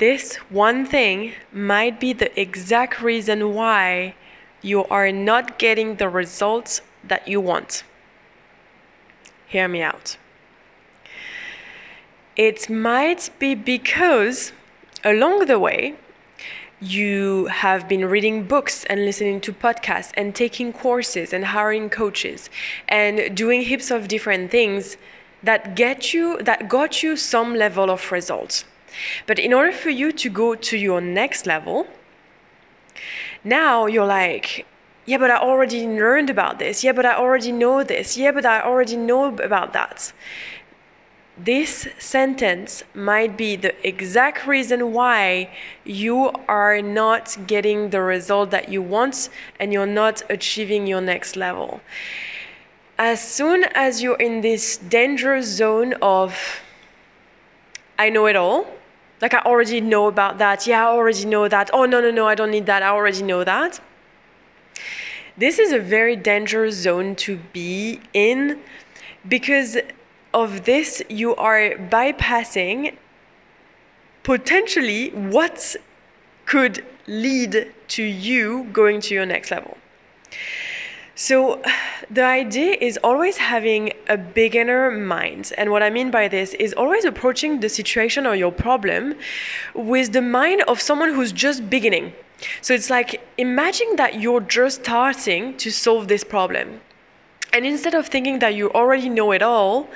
this one thing might be the exact reason why you are not getting the results that you want. Hear me out. It might be because along the way, you have been reading books and listening to podcasts and taking courses and hiring coaches and doing heaps of different things that get you that got you some level of results. But in order for you to go to your next level, now you're like, yeah, but I already learned about this. Yeah, but I already know this. Yeah, but I already know about that. This sentence might be the exact reason why you are not getting the result that you want and you're not achieving your next level. As soon as you're in this dangerous zone of, I know it all, like I already know about that, yeah, I already know that, oh, no, no, no, I don't need that, I already know that. This is a very dangerous zone to be in because of this, you are bypassing potentially what could lead to you going to your next level. So, the idea is always having a beginner mind. And what I mean by this is always approaching the situation or your problem with the mind of someone who's just beginning. So, it's like imagine that you're just starting to solve this problem. And instead of thinking that you already know it all,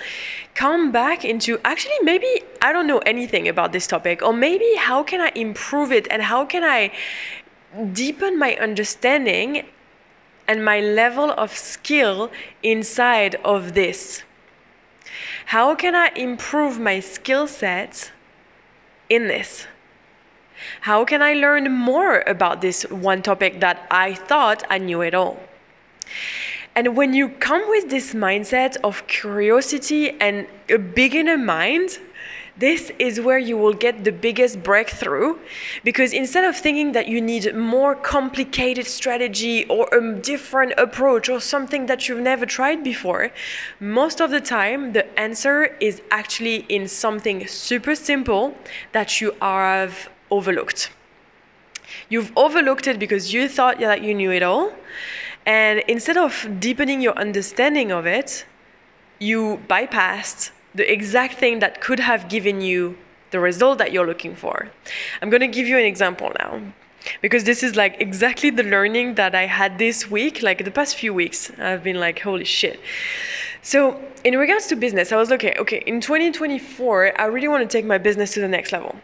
come back into actually maybe I don't know anything about this topic, or maybe how can I improve it and how can I deepen my understanding and my level of skill inside of this? How can I improve my skill set in this? How can I learn more about this one topic that I thought I knew it all? And when you come with this mindset of curiosity and a beginner mind, this is where you will get the biggest breakthrough because instead of thinking that you need more complicated strategy or a different approach or something that you've never tried before, most of the time the answer is actually in something super simple that you have overlooked. You've overlooked it because you thought that you knew it all. And instead of deepening your understanding of it, you bypassed the exact thing that could have given you the result that you're looking for. I'm going to give you an example now because this is like exactly the learning that I had this week, like the past few weeks. I've been like, holy shit. So, in regards to business, I was like, okay, okay, in 2024, I really want to take my business to the next level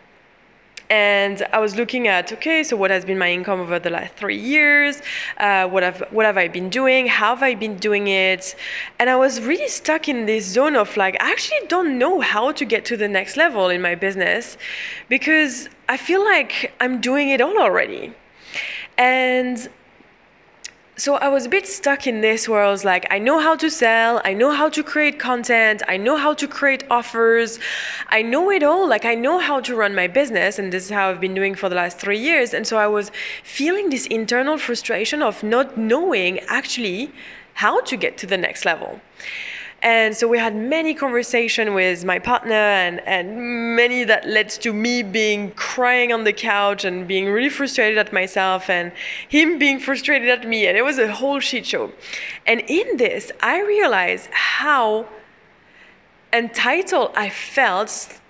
and I was looking at okay, so what has been my income over the last three years? Uh, what have what have I been doing? How have I been doing it? And I was really stuck in this zone of like I actually don't know how to get to the next level in my business because I feel like I'm doing it all already. And so I was a bit stuck in this where I was like, I know how to sell, I know how to create content, I know how to create offers, I know it all. Like, I know how to run my business, and this is how I've been doing for the last three years. And so I was feeling this internal frustration of not knowing actually how to get to the next level. And so we had many conversation with my partner and, and many that led to me being crying on the couch and being really frustrated at myself and him being frustrated at me. And it was a whole shit show. And in this, I realized how entitled I felt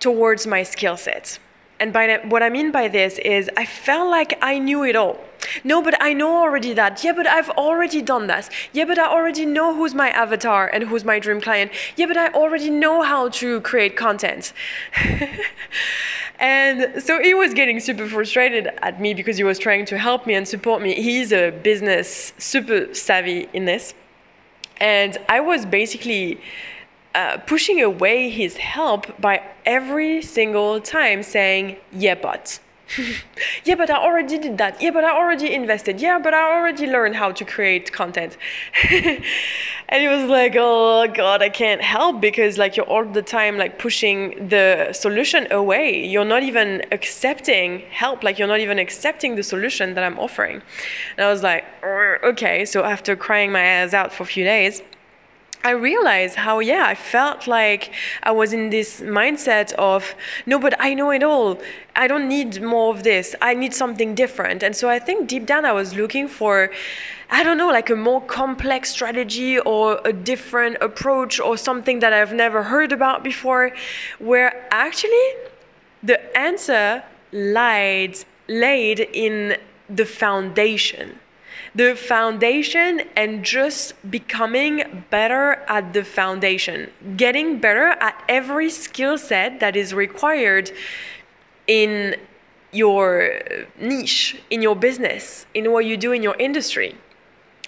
towards my skill set. And by what I mean by this is I felt like I knew it all. No, but I know already that. Yeah, but I've already done this. Yeah, but I already know who's my avatar and who's my dream client. Yeah, but I already know how to create content. and so he was getting super frustrated at me because he was trying to help me and support me. He's a business super savvy in this. And I was basically uh, pushing away his help by every single time saying, yeah, but. yeah, but I already did that. Yeah, but I already invested. Yeah, but I already learned how to create content. and he was like, oh God, I can't help because like you're all the time like pushing the solution away. You're not even accepting help. Like you're not even accepting the solution that I'm offering. And I was like, okay. So after crying my ass out for a few days, I realized how, yeah, I felt like I was in this mindset of, no, but I know it all. I don't need more of this. I need something different. And so I think deep down I was looking for, I don't know, like a more complex strategy or a different approach or something that I've never heard about before, where actually the answer lied, laid in the foundation the foundation and just becoming better at the foundation, getting better at every skill set that is required in your niche, in your business, in what you do in your industry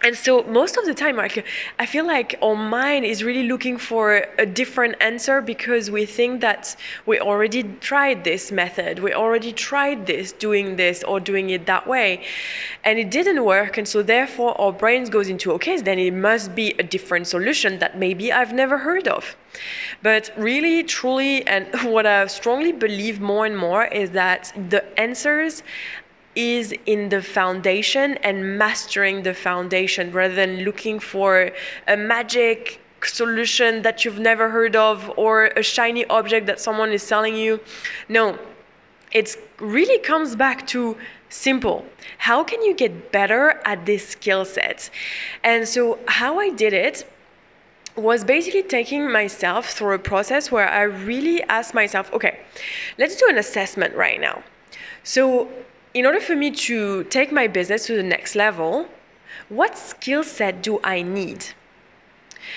and so most of the time like i feel like our mind is really looking for a different answer because we think that we already tried this method we already tried this doing this or doing it that way and it didn't work. And so therefore our brains goes into okay then it must be a different solution that maybe i've never heard of. But really truly and what i strongly believe more and more is that the answers is in the foundation and mastering the foundation rather than looking for a magic solution that you've never heard of or a shiny object that someone is selling you. No, it really comes back to simple. How can you get better at this skill set? And so, how I did it was basically taking myself through a process where I really asked myself, okay, let's do an assessment right now. So, in order for me to take my business to the next level, what skill set do I need?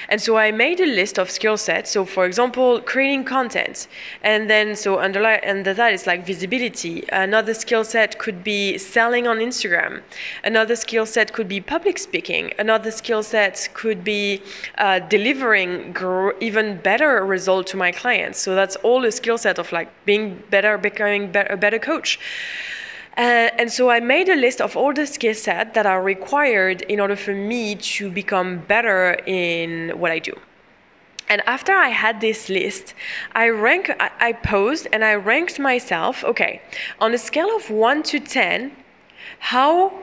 And so I made a list of skill sets. So, for example, creating content, and then so under under that is like visibility. Another skill set could be selling on Instagram. Another skill set could be public speaking. Another skill set could be uh, delivering gr- even better result to my clients. So that's all a skill set of like being better, becoming be- a better coach. Uh, and so I made a list of all the skill sets that are required in order for me to become better in what I do. And after I had this list, I rank, I, I posed and I ranked myself. Okay, on a scale of one to ten, how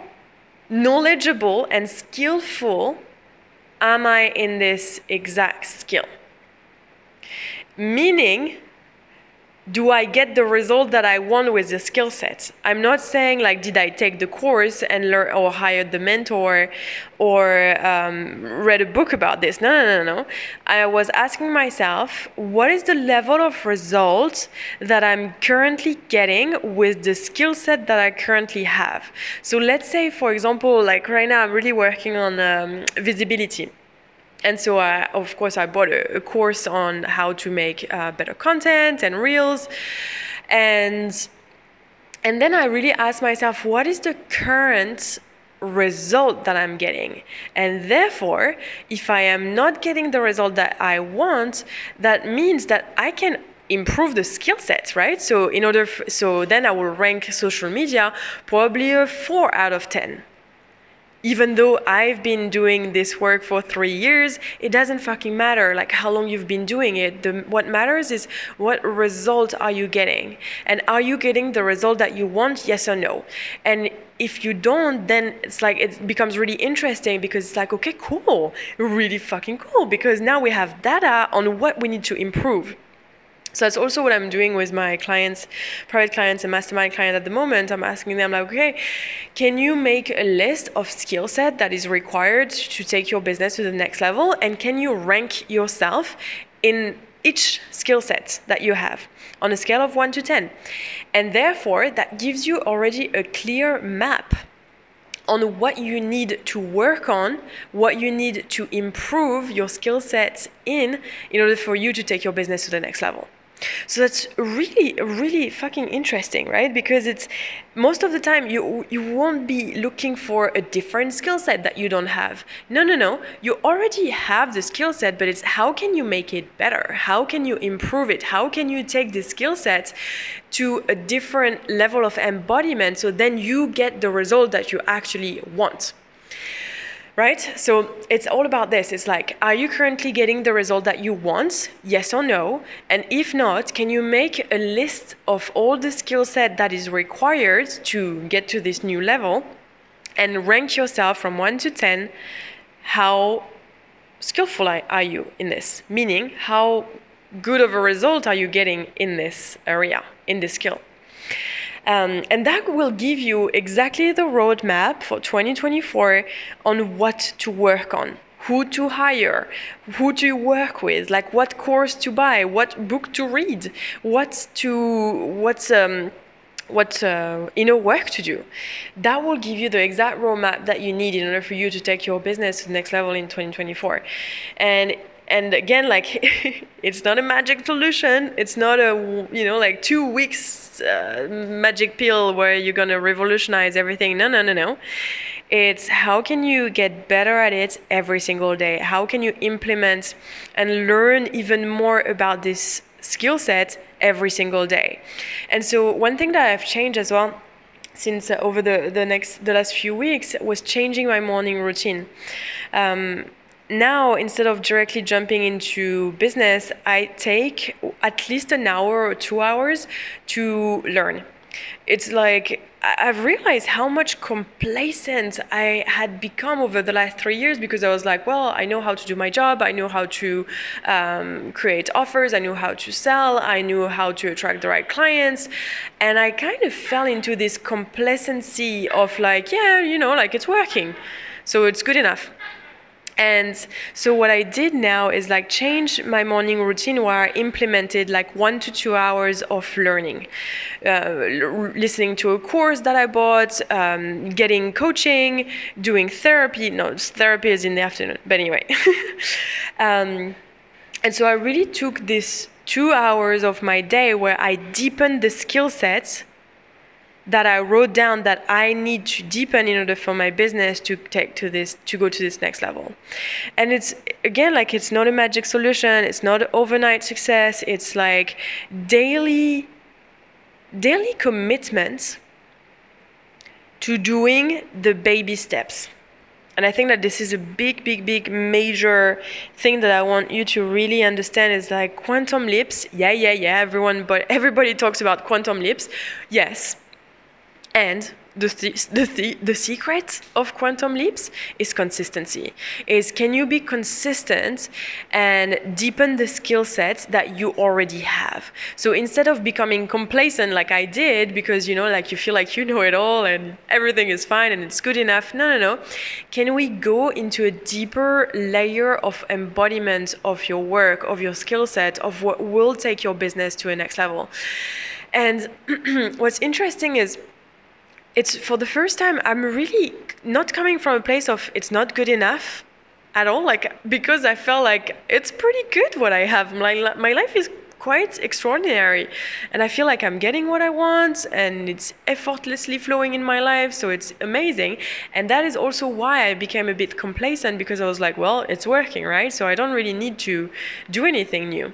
knowledgeable and skillful am I in this exact skill? Meaning, do I get the result that I want with the skill set? I'm not saying like, did I take the course and learn or hired the mentor or um, read a book about this? No, no, no, no. I was asking myself, what is the level of result that I'm currently getting with the skill set that I currently have? So let's say, for example, like right now, I'm really working on um, visibility and so I, of course I bought a, a course on how to make uh, better content and reels. And and then I really asked myself what is the current result that I'm getting? And therefore if I am not getting the result that I want that means that I can improve the skill sets right? So in order f- so then I will rank social media probably a 4 out of 10 even though I've been doing this work for three years, it doesn't fucking matter like how long you've been doing it. The, what matters is what result are you getting? And are you getting the result that you want, yes or no? And if you don't, then it's like it becomes really interesting because it's like, okay, cool, really fucking cool, because now we have data on what we need to improve. So that's also what I'm doing with my clients, private clients and mastermind clients at the moment. I'm asking them like, okay, can you make a list of skill set that is required to take your business to the next level? And can you rank yourself in each skill set that you have on a scale of 1 to 10? And therefore, that gives you already a clear map on what you need to work on, what you need to improve your skill sets in in order for you to take your business to the next level. So that's really, really fucking interesting, right? Because it's most of the time you you won't be looking for a different skill set that you don't have. No, no, no. You already have the skill set, but it's how can you make it better? How can you improve it? How can you take the skill set to a different level of embodiment so then you get the result that you actually want? Right? So it's all about this. It's like, are you currently getting the result that you want? Yes or no? And if not, can you make a list of all the skill set that is required to get to this new level and rank yourself from 1 to 10 how skillful are you in this? Meaning, how good of a result are you getting in this area, in this skill? Um, and that will give you exactly the roadmap for 2024 on what to work on who to hire, who to work with, like what course to buy, what book to read, what to what um, what uh, inner work to do. That will give you the exact roadmap that you need in order for you to take your business to the next level in 2024. And and again, like it's not a magic solution. It's not a you know like two weeks uh, magic pill where you're gonna revolutionize everything. No, no, no, no. It's how can you get better at it every single day? How can you implement and learn even more about this skill set every single day? And so one thing that I've changed as well since uh, over the, the next the last few weeks was changing my morning routine. Um, now instead of directly jumping into business, I take at least an hour or two hours to learn. It's like I've realized how much complacent I had become over the last three years because I was like, well, I know how to do my job. I know how to um, create offers. I knew how to sell. I knew how to attract the right clients. And I kind of fell into this complacency of like, yeah, you know, like it's working. So it's good enough. And so what I did now is like change my morning routine where I implemented like one to two hours of learning, uh, listening to a course that I bought, um, getting coaching, doing therapy. No, therapy is in the afternoon, but anyway. um, and so I really took this two hours of my day where I deepened the skill sets that I wrote down that I need to deepen in order for my business to take to this to go to this next level. And it's again like it's not a magic solution, it's not overnight success, it's like daily daily commitments to doing the baby steps. And I think that this is a big, big, big, major thing that I want you to really understand is like quantum leaps. Yeah, yeah, yeah. Everyone, but everybody talks about quantum leaps. Yes, and the, the, the, the secret of quantum leaps is consistency. Is can you be consistent and deepen the skill sets that you already have? So instead of becoming complacent like i did because you know like you feel like you know it all and everything is fine and it's good enough no no no. Can we go into a deeper layer of embodiment of your work of your skill set of what will take your business to a next level? And what's interesting is it's for the first time I'm really not coming from a place of it's not good enough at all like because I felt like it's pretty good what I have. My my life is quite extraordinary and I feel like I'm getting what I want and it's effortlessly flowing in my life so it's amazing. And that is also why I became a bit complacent because I was like well it's working right? So I don't really need to do anything new.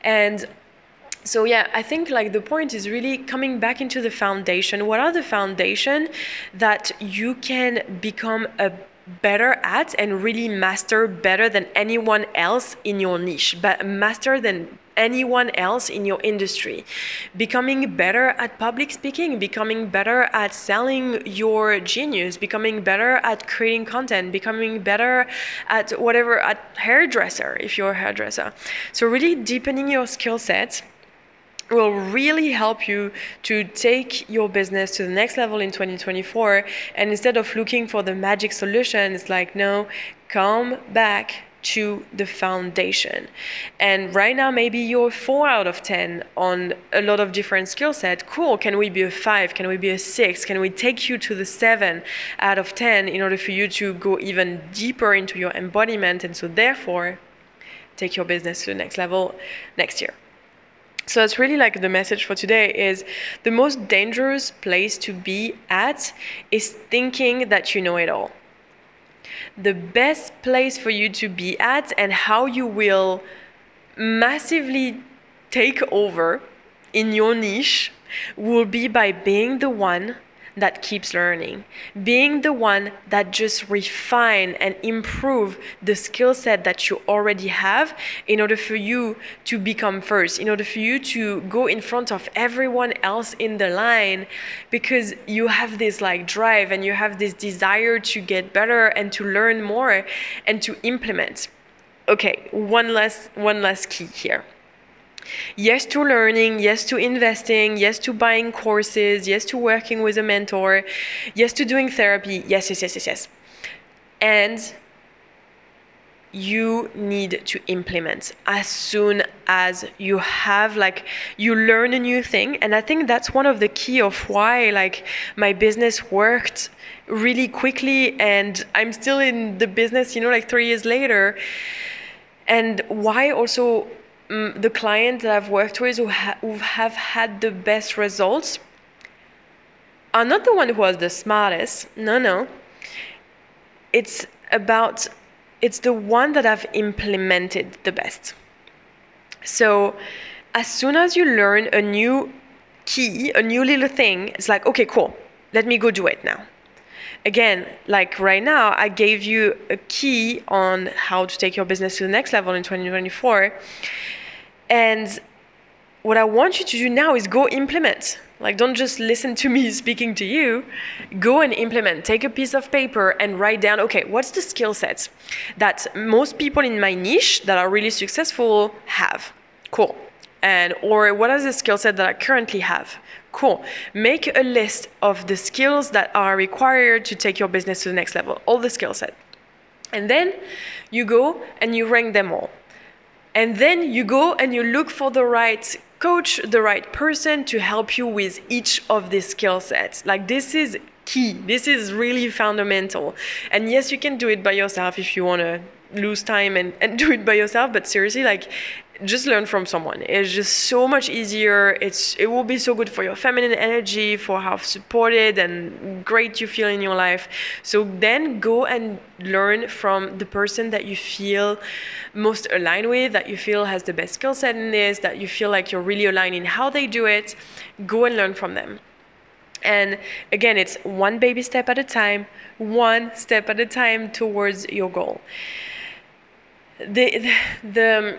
And so yeah i think like the point is really coming back into the foundation. What are the foundation that you can become a better at and really master better than anyone else in your niche but master than anyone else in your industry? Becoming better at public speaking becoming better at selling your genius becoming better at creating content becoming better at whatever at hairdresser if you're a hairdresser. So really deepening your skill sets will really help you to take your business to the next level in 2024 and instead of looking for the magic solution it's like no come back to the foundation. And right now maybe you're 4 out of 10 on a lot of different skill set. Cool can we be a 5 can we be a 6 can we take you to the 7 out of 10 in order for you to go even deeper into your embodiment? And so therefore take your business to the next level next year so that's really like the message for today is the most dangerous place to be at is thinking that you know it all. The best place for you to be at and how you will massively take over in your niche will be by being the one that keeps learning, being the one that just refine and improve the skill set that you already have in order for you to become first, in order for you to go in front of everyone else in the line because you have this like drive and you have this desire to get better and to learn more and to implement. okay, one last one last key here. Yes to learning, yes to investing, yes to buying courses, yes to working with a mentor, yes to doing therapy. Yes, yes, yes, yes, yes. And you need to implement as soon as you have like you learn a new thing and i think that's one of the key of why like my business worked really quickly and i'm still in the business you know like 3 years later and why also um, the clients that i've worked with who, ha- who have had the best results are not the one who was the smartest no no it's about it's the one that I've implemented the best. So as soon as you learn a new key, a new little thing, it's like, okay, cool, let me go do it now. Again, like right now, I gave you a key on how to take your business to the next level in 2024. And what I want you to do now is go implement. Like, don't just listen to me speaking to you. Go and implement. Take a piece of paper and write down okay, what's the skill sets that most people in my niche that are really successful have? Cool. And, or what are the skill set that I currently have? Cool. Make a list of the skills that are required to take your business to the next level, all the skill set. And then you go and you rank them all. And then you go and you look for the right coach the right person to help you with each of these skill sets. Like this is key. This is really fundamental. And yes, you can do it by yourself if you want to lose time and, and do it by yourself, but seriously, like just learn from someone. It's just so much easier. It's it will be so good for your feminine energy, for how supported and great you feel in your life. So then go and learn from the person that you feel most aligned with, that you feel has the best skill set in this, that you feel like you're really aligned in how they do it. Go and learn from them. And again, it's one baby step at a time, one step at a time towards your goal. The the, the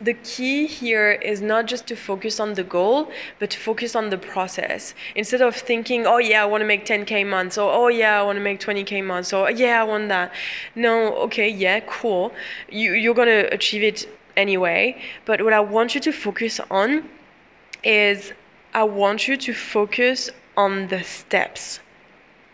the key here is not just to focus on the goal, but focus on the process. Instead of thinking, oh yeah, I want to make 10k months, or oh yeah, I want to make 20k months, or yeah, I want that. No, okay, yeah, cool. You, you're going to achieve it anyway. But what I want you to focus on is I want you to focus on the steps.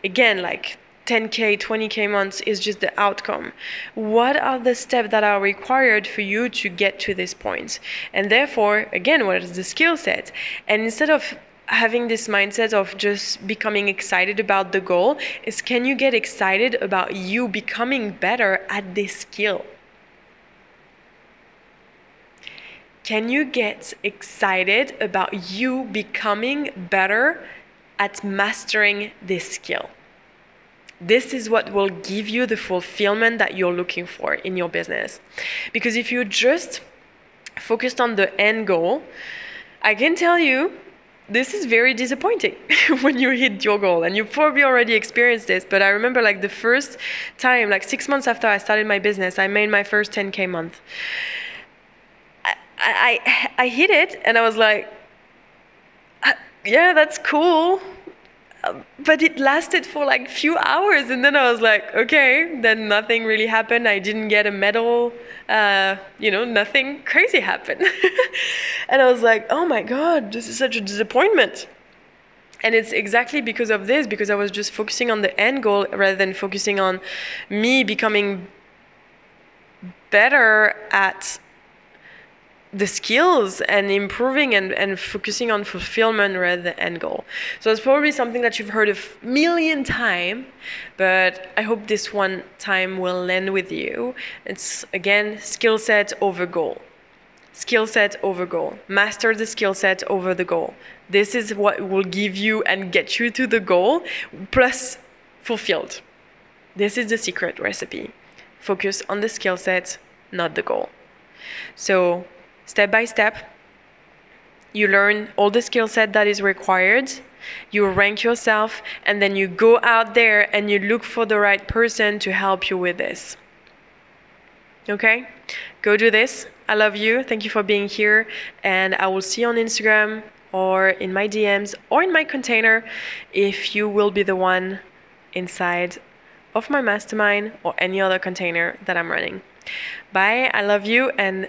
Again, like 10k 20k months is just the outcome. What are the steps that are required for you to get to this point? and therefore again what is the skill set? And instead of having this mindset of just becoming excited about the goal is can you get excited about you becoming better at this skill? Can you get excited about you becoming better at mastering this skill this is what will give you the fulfillment that you're looking for in your business. Because if you just focused on the end goal, I can tell you this is very disappointing when you hit your goal. And you probably already experienced this but i remember like the first time like six months after i started my business i made my first 10k month. I i, I hit it and i was like uh, yeah that's cool but it lasted for like few hours and then i was like okay then nothing really happened. I didn't get a medal uh, you know nothing crazy happened. And i was like oh my god this is such a disappointment. And it's exactly because of this because i was just focusing on the end goal rather than focusing on me becoming better at the skills and improving and, and focusing on fulfillment rather than end goal. So it's probably something that you've heard a million times, but I hope this one time will land with you. It's again skill set over goal. Skill set over goal. Master the skill set over the goal. This is what will give you and get you to the goal plus fulfilled. This is the secret recipe. Focus on the skill set, not the goal. So step by step. You learn all the skill set that is required. You rank yourself, and then you go out there and you look for the right person to help you with this. Okay? Go do this. I love you. Thank you for being here. And I will see you on Instagram or in my DMs or in my container if you will be the one inside of my mastermind or any other container that I'm running. Bye. I love you and